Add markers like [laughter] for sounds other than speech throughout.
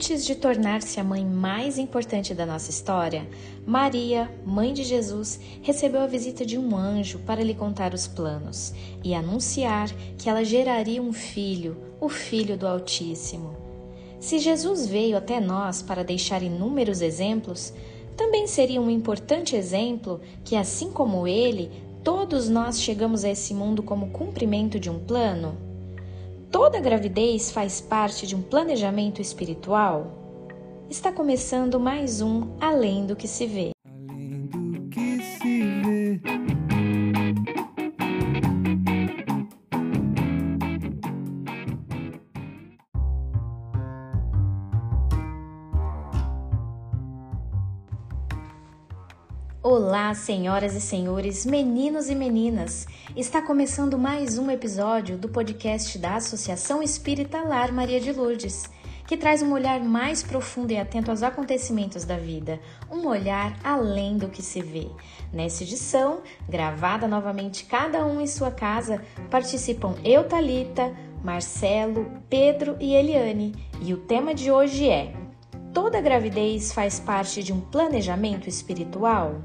Antes de tornar-se a mãe mais importante da nossa história, Maria, mãe de Jesus, recebeu a visita de um anjo para lhe contar os planos e anunciar que ela geraria um filho, o Filho do Altíssimo. Se Jesus veio até nós para deixar inúmeros exemplos, também seria um importante exemplo que, assim como ele, todos nós chegamos a esse mundo como cumprimento de um plano? Toda gravidez faz parte de um planejamento espiritual? Está começando mais um Além do que se vê. Olá, senhoras e senhores, meninos e meninas! Está começando mais um episódio do podcast da Associação Espírita Lar Maria de Lourdes, que traz um olhar mais profundo e atento aos acontecimentos da vida, um olhar além do que se vê. Nessa edição, gravada novamente cada um em sua casa, participam eu, Talita, Marcelo, Pedro e Eliane, e o tema de hoje é Toda gravidez faz parte de um planejamento espiritual?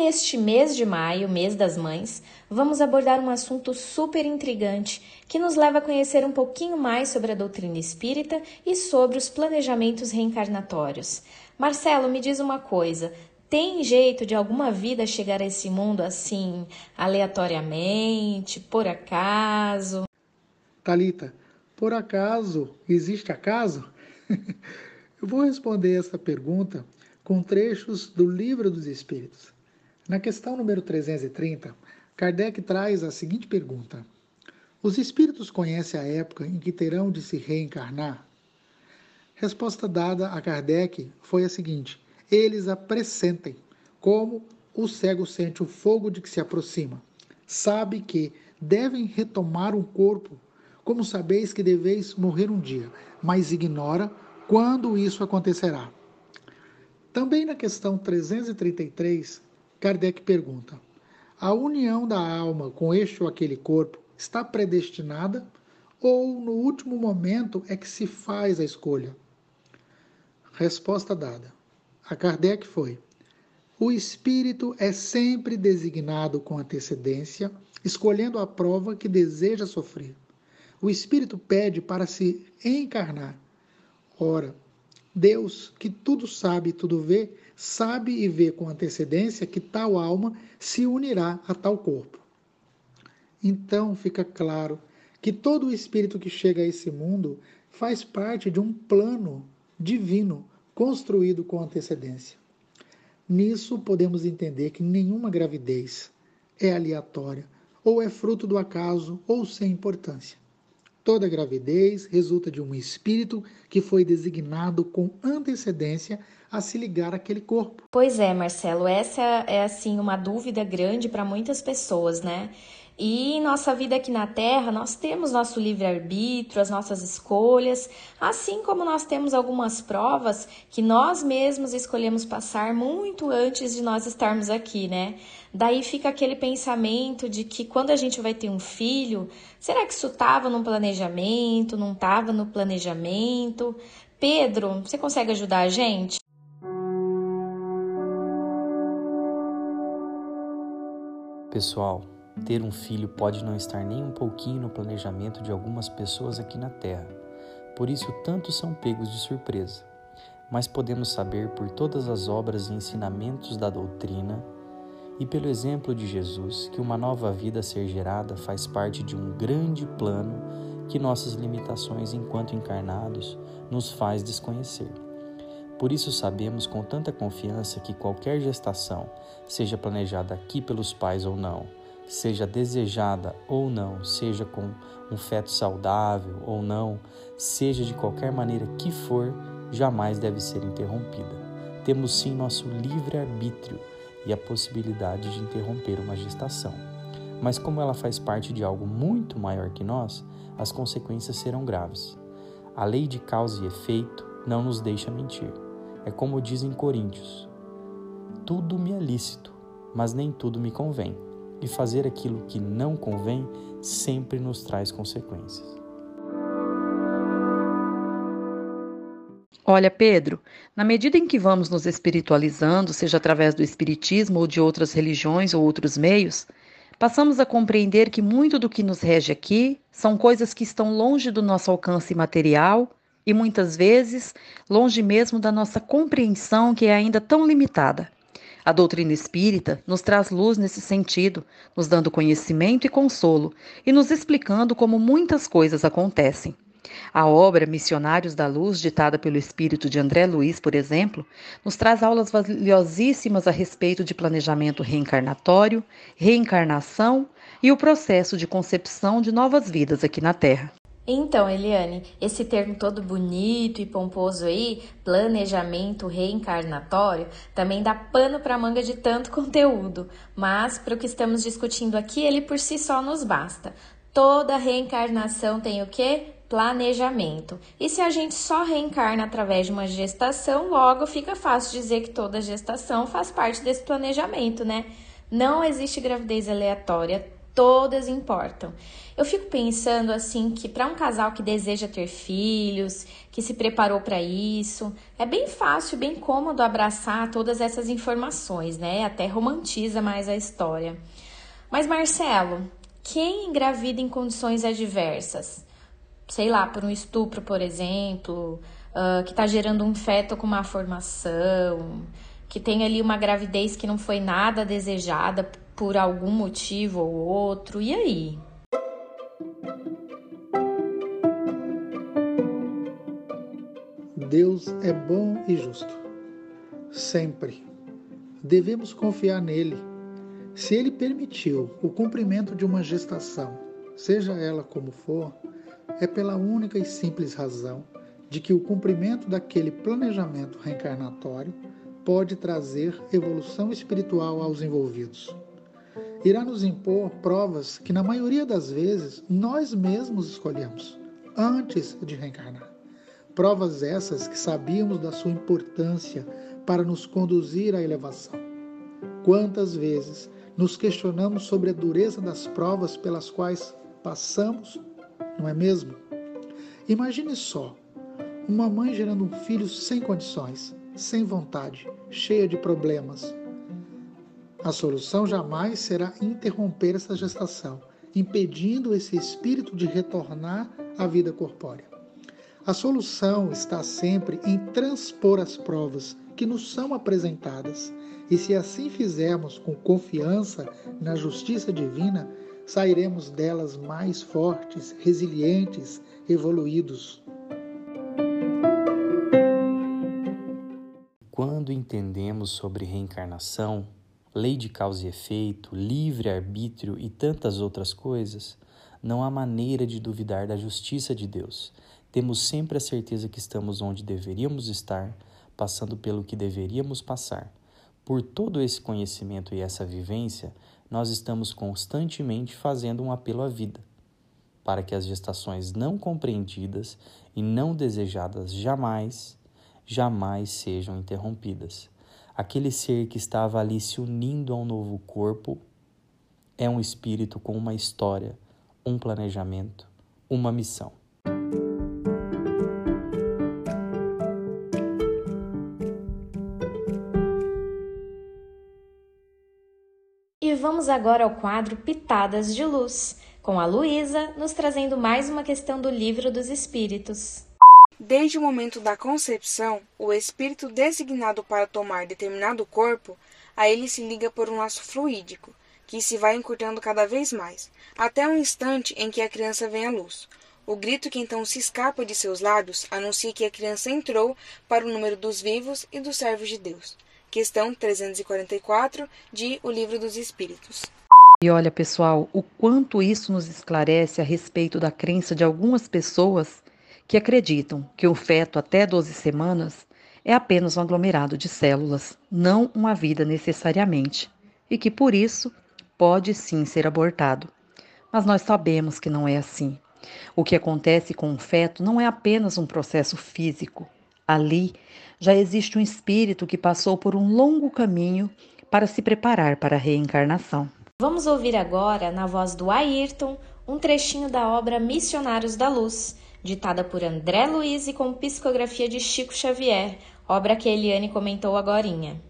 Neste mês de maio, mês das mães, vamos abordar um assunto super intrigante que nos leva a conhecer um pouquinho mais sobre a doutrina espírita e sobre os planejamentos reencarnatórios. Marcelo, me diz uma coisa: tem jeito de alguma vida chegar a esse mundo assim, aleatoriamente, por acaso? Talita, por acaso existe acaso? [laughs] Eu vou responder essa pergunta com trechos do Livro dos Espíritos. Na questão número 330, Kardec traz a seguinte pergunta: Os espíritos conhecem a época em que terão de se reencarnar? Resposta dada a Kardec foi a seguinte: Eles a pressentem, como o cego sente o fogo de que se aproxima. Sabe que devem retomar um corpo como sabeis que deveis morrer um dia, mas ignora quando isso acontecerá. Também na questão 333, Kardec pergunta: a união da alma com este ou aquele corpo está predestinada ou no último momento é que se faz a escolha? Resposta dada. A Kardec foi: o espírito é sempre designado com antecedência, escolhendo a prova que deseja sofrer. O Espírito pede para se encarnar. Ora, Deus, que tudo sabe e tudo vê, sabe e vê com antecedência que tal alma se unirá a tal corpo. Então fica claro que todo espírito que chega a esse mundo faz parte de um plano divino construído com antecedência. Nisso podemos entender que nenhuma gravidez é aleatória, ou é fruto do acaso, ou sem importância. Toda gravidez resulta de um espírito que foi designado com antecedência a se ligar àquele corpo. Pois é, Marcelo, essa é assim uma dúvida grande para muitas pessoas, né? E em nossa vida aqui na Terra, nós temos nosso livre-arbítrio, as nossas escolhas, assim como nós temos algumas provas que nós mesmos escolhemos passar muito antes de nós estarmos aqui, né? Daí fica aquele pensamento de que quando a gente vai ter um filho, será que isso estava no planejamento, não estava no planejamento? Pedro, você consegue ajudar a gente? Pessoal, ter um filho pode não estar nem um pouquinho no planejamento de algumas pessoas aqui na Terra, por isso tantos são pegos de surpresa. Mas podemos saber por todas as obras e ensinamentos da doutrina e pelo exemplo de Jesus que uma nova vida a ser gerada faz parte de um grande plano que nossas limitações enquanto encarnados nos faz desconhecer. Por isso sabemos com tanta confiança que qualquer gestação, seja planejada aqui pelos pais ou não, seja desejada ou não, seja com um feto saudável ou não, seja de qualquer maneira que for, jamais deve ser interrompida. Temos sim nosso livre-arbítrio e a possibilidade de interromper uma gestação. Mas como ela faz parte de algo muito maior que nós, as consequências serão graves. A lei de causa e efeito não nos deixa mentir. É como dizem Coríntios: tudo me é lícito, mas nem tudo me convém e fazer aquilo que não convém sempre nos traz consequências. Olha, Pedro, na medida em que vamos nos espiritualizando, seja através do espiritismo ou de outras religiões ou outros meios, passamos a compreender que muito do que nos rege aqui são coisas que estão longe do nosso alcance material e muitas vezes longe mesmo da nossa compreensão que é ainda tão limitada. A doutrina espírita nos traz luz nesse sentido, nos dando conhecimento e consolo e nos explicando como muitas coisas acontecem. A obra Missionários da Luz, ditada pelo espírito de André Luiz, por exemplo, nos traz aulas valiosíssimas a respeito de planejamento reencarnatório, reencarnação e o processo de concepção de novas vidas aqui na Terra. Então, Eliane, esse termo todo bonito e pomposo aí, planejamento reencarnatório, também dá pano para manga de tanto [laughs] conteúdo, mas para o que estamos discutindo aqui, ele por si só nos basta. Toda reencarnação tem o quê? planejamento. E se a gente só reencarna através de uma gestação, logo fica fácil dizer que toda gestação faz parte desse planejamento, né? Não existe gravidez aleatória, todas importam. Eu fico pensando assim que para um casal que deseja ter filhos, que se preparou para isso, é bem fácil, bem cômodo abraçar todas essas informações, né? Até romantiza mais a história. Mas Marcelo, quem engravida em condições adversas? sei lá, por um estupro, por exemplo, uh, que está gerando um feto com má formação, que tem ali uma gravidez que não foi nada desejada por algum motivo ou outro, e aí? Deus é bom e justo. Sempre. Devemos confiar nele. Se ele permitiu o cumprimento de uma gestação, seja ela como for, é pela única e simples razão de que o cumprimento daquele planejamento reencarnatório pode trazer evolução espiritual aos envolvidos. Irá nos impor provas que, na maioria das vezes, nós mesmos escolhemos antes de reencarnar. Provas essas que sabíamos da sua importância para nos conduzir à elevação. Quantas vezes nos questionamos sobre a dureza das provas pelas quais passamos não é mesmo? Imagine só, uma mãe gerando um filho sem condições, sem vontade, cheia de problemas. A solução jamais será interromper essa gestação, impedindo esse espírito de retornar à vida corpórea. A solução está sempre em transpor as provas que nos são apresentadas, e se assim fizermos com confiança na justiça divina, sairemos delas mais fortes, resilientes, evoluídos. Quando entendemos sobre reencarnação, lei de causa e efeito, livre-arbítrio e tantas outras coisas, não há maneira de duvidar da justiça de Deus. Temos sempre a certeza que estamos onde deveríamos estar, passando pelo que deveríamos passar. Por todo esse conhecimento e essa vivência, nós estamos constantemente fazendo um apelo à vida, para que as gestações não compreendidas e não desejadas jamais, jamais sejam interrompidas. Aquele ser que estava ali se unindo a um novo corpo é um espírito com uma história, um planejamento, uma missão. vamos agora ao quadro Pitadas de Luz, com a Luísa nos trazendo mais uma questão do Livro dos Espíritos. Desde o momento da concepção, o espírito designado para tomar determinado corpo, a ele se liga por um laço fluídico, que se vai encurtando cada vez mais, até o instante em que a criança vem à luz. O grito que então se escapa de seus lábios anuncia que a criança entrou para o número dos vivos e dos servos de Deus questão 344 de O Livro dos Espíritos. E olha, pessoal, o quanto isso nos esclarece a respeito da crença de algumas pessoas que acreditam que o feto até 12 semanas é apenas um aglomerado de células, não uma vida necessariamente, e que por isso pode sim ser abortado. Mas nós sabemos que não é assim. O que acontece com o feto não é apenas um processo físico. Ali já existe um espírito que passou por um longo caminho para se preparar para a reencarnação. Vamos ouvir agora, na voz do Ayrton, um trechinho da obra Missionários da Luz, ditada por André Luiz e com psicografia de Chico Xavier, obra que Eliane comentou agorinha.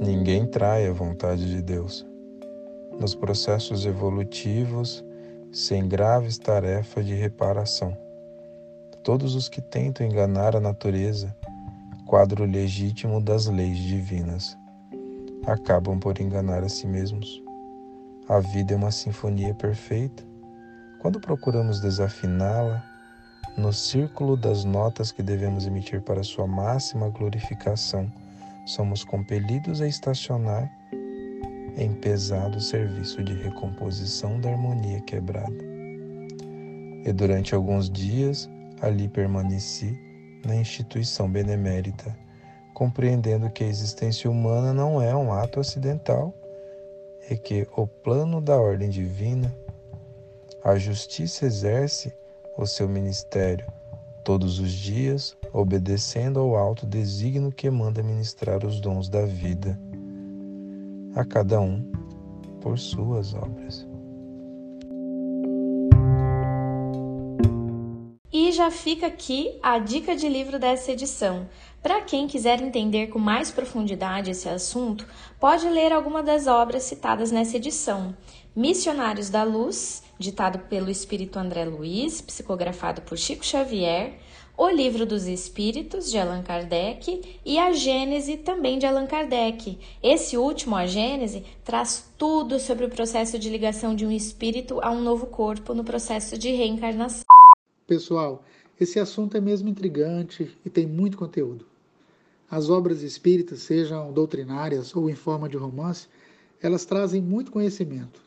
Ninguém trai a vontade de Deus. Nos processos evolutivos, sem graves tarefas de reparação. Todos os que tentam enganar a natureza, quadro legítimo das leis divinas, acabam por enganar a si mesmos. A vida é uma sinfonia perfeita. Quando procuramos desafiná-la, no círculo das notas que devemos emitir para sua máxima glorificação, somos compelidos a estacionar em pesado serviço de recomposição da harmonia quebrada. E durante alguns dias ali permaneci na instituição benemérita, compreendendo que a existência humana não é um ato acidental e que o plano da ordem divina, a justiça exerce o seu ministério todos os dias, obedecendo ao alto desígnio que manda ministrar os dons da vida, a cada um por suas obras. Já fica aqui a dica de livro dessa edição. Para quem quiser entender com mais profundidade esse assunto, pode ler alguma das obras citadas nessa edição. Missionários da Luz, ditado pelo espírito André Luiz, psicografado por Chico Xavier, O Livro dos Espíritos, de Allan Kardec, e A Gênese, também de Allan Kardec. Esse último, A Gênese, traz tudo sobre o processo de ligação de um espírito a um novo corpo no processo de reencarnação. Pessoal, esse assunto é mesmo intrigante e tem muito conteúdo. As obras espíritas, sejam doutrinárias ou em forma de romance, elas trazem muito conhecimento.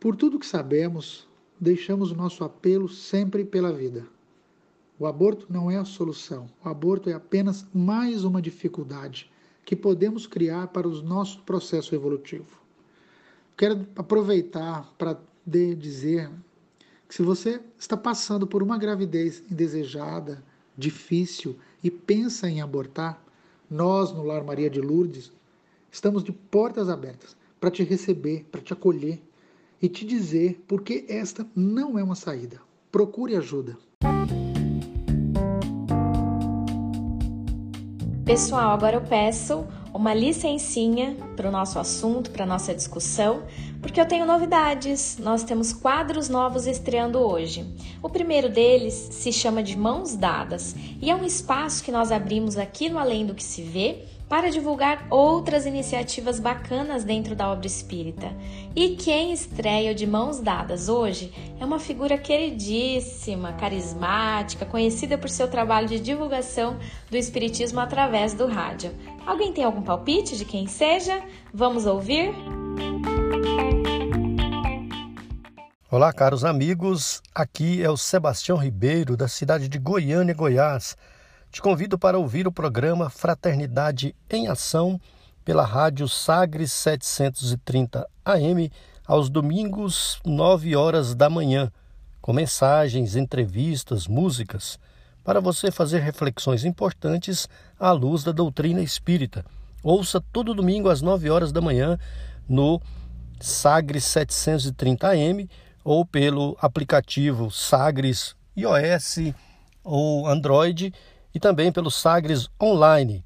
Por tudo que sabemos, deixamos o nosso apelo sempre pela vida. O aborto não é a solução, o aborto é apenas mais uma dificuldade que podemos criar para o nosso processo evolutivo. Quero aproveitar para dizer se você está passando por uma gravidez indesejada, difícil e pensa em abortar, nós no Lar Maria de Lourdes estamos de portas abertas para te receber, para te acolher e te dizer porque esta não é uma saída. Procure ajuda. Pessoal, agora eu peço uma licencinha para o nosso assunto, para a nossa discussão, porque eu tenho novidades. Nós temos quadros novos estreando hoje. O primeiro deles se chama de Mãos Dadas e é um espaço que nós abrimos aqui no Além do que se vê para divulgar outras iniciativas bacanas dentro da obra espírita. E quem estreia de mãos dadas hoje é uma figura queridíssima, carismática, conhecida por seu trabalho de divulgação do espiritismo através do rádio. Alguém tem algum palpite de quem seja? Vamos ouvir? Olá, caros amigos. Aqui é o Sebastião Ribeiro, da cidade de Goiânia, Goiás te convido para ouvir o programa Fraternidade em Ação pela rádio Sagres 730 AM aos domingos, 9 horas da manhã, com mensagens, entrevistas, músicas, para você fazer reflexões importantes à luz da doutrina espírita. Ouça todo domingo às 9 horas da manhã no Sagres 730 AM ou pelo aplicativo Sagres iOS ou Android e também pelo Sagres Online.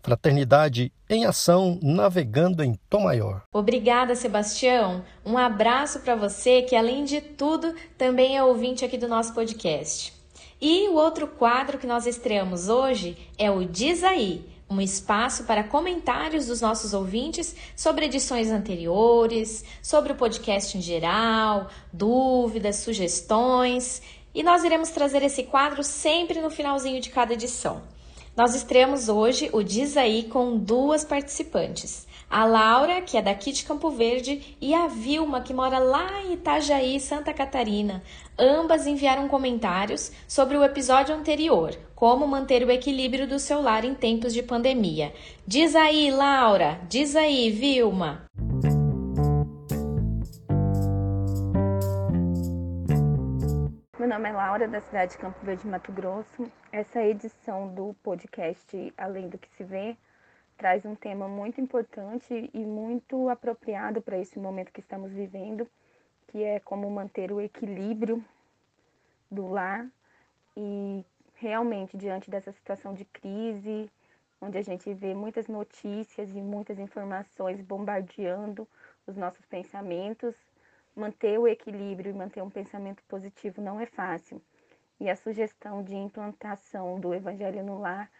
Fraternidade em Ação, navegando em Tom Maior. Obrigada, Sebastião. Um abraço para você, que além de tudo, também é ouvinte aqui do nosso podcast. E o outro quadro que nós estreamos hoje é o Diz Aí, um espaço para comentários dos nossos ouvintes sobre edições anteriores, sobre o podcast em geral, dúvidas, sugestões. E nós iremos trazer esse quadro sempre no finalzinho de cada edição. Nós estreamos hoje o Diz Aí com duas participantes. A Laura, que é daqui de Campo Verde, e a Vilma, que mora lá em Itajaí, Santa Catarina. Ambas enviaram comentários sobre o episódio anterior, como manter o equilíbrio do seu lar em tempos de pandemia. Diz aí, Laura! Diz aí, Vilma! Meu nome é Laura, da cidade de Campo Verde, Mato Grosso. Essa edição do podcast Além do que se vê traz um tema muito importante e muito apropriado para esse momento que estamos vivendo, que é como manter o equilíbrio do lar e realmente diante dessa situação de crise, onde a gente vê muitas notícias e muitas informações bombardeando os nossos pensamentos, manter o equilíbrio e manter um pensamento positivo não é fácil. E a sugestão de implantação do Evangelho no Lar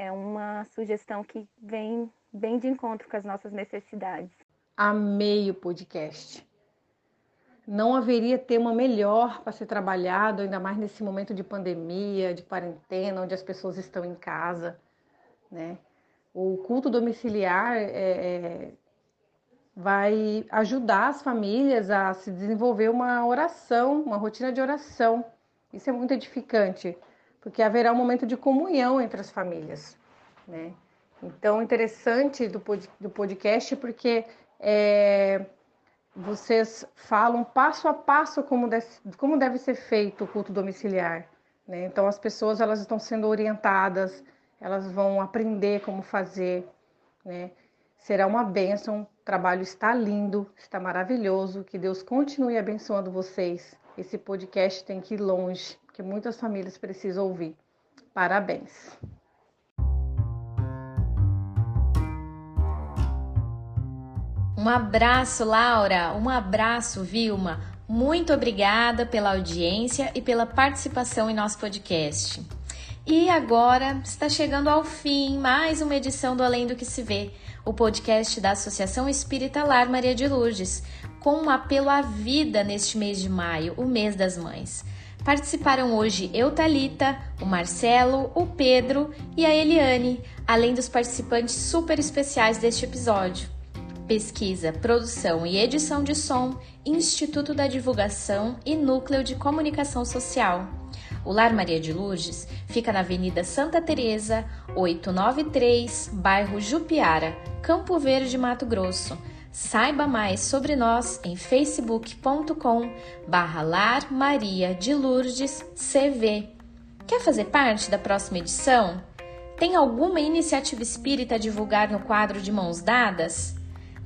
é uma sugestão que vem bem de encontro com as nossas necessidades. Amei o podcast. Não haveria tema melhor para ser trabalhado, ainda mais nesse momento de pandemia, de quarentena, onde as pessoas estão em casa. Né? O culto domiciliar é, é, vai ajudar as famílias a se desenvolver uma oração, uma rotina de oração. Isso é muito edificante, porque haverá um momento de comunhão entre as famílias. Né? Então, interessante do, do podcast, porque é, vocês falam passo a passo como deve, como deve ser feito o culto domiciliar. Né? Então, as pessoas elas estão sendo orientadas elas vão aprender como fazer, né? Será uma bênção, o trabalho está lindo, está maravilhoso, que Deus continue abençoando vocês. Esse podcast tem que ir longe, que muitas famílias precisam ouvir. Parabéns! Um abraço, Laura. Um abraço, Vilma. Muito obrigada pela audiência e pela participação em nosso podcast. E agora está chegando ao fim mais uma edição do Além do que se vê, o podcast da Associação Espírita Lar Maria de Lourdes, com um apelo à vida neste mês de maio, o mês das mães. Participaram hoje eu, Talita, o Marcelo, o Pedro e a Eliane, além dos participantes super especiais deste episódio. Pesquisa, produção e edição de som, Instituto da Divulgação e Núcleo de Comunicação Social. O Lar Maria de Lourdes fica na Avenida Santa Teresa, 893, bairro Jupiara, Campo Verde, Mato Grosso. Saiba mais sobre nós em facebook.com Lar Maria de Lourdes CV. Quer fazer parte da próxima edição? Tem alguma iniciativa espírita a divulgar no quadro de Mãos Dadas?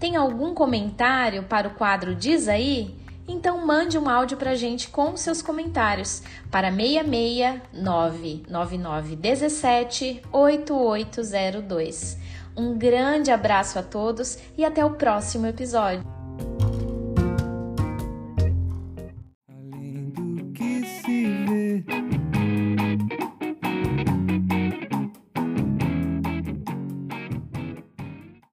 Tem algum comentário para o quadro Diz aí? Então mande um áudio para a gente com seus comentários para 6699917 8802. Um grande abraço a todos e até o próximo episódio.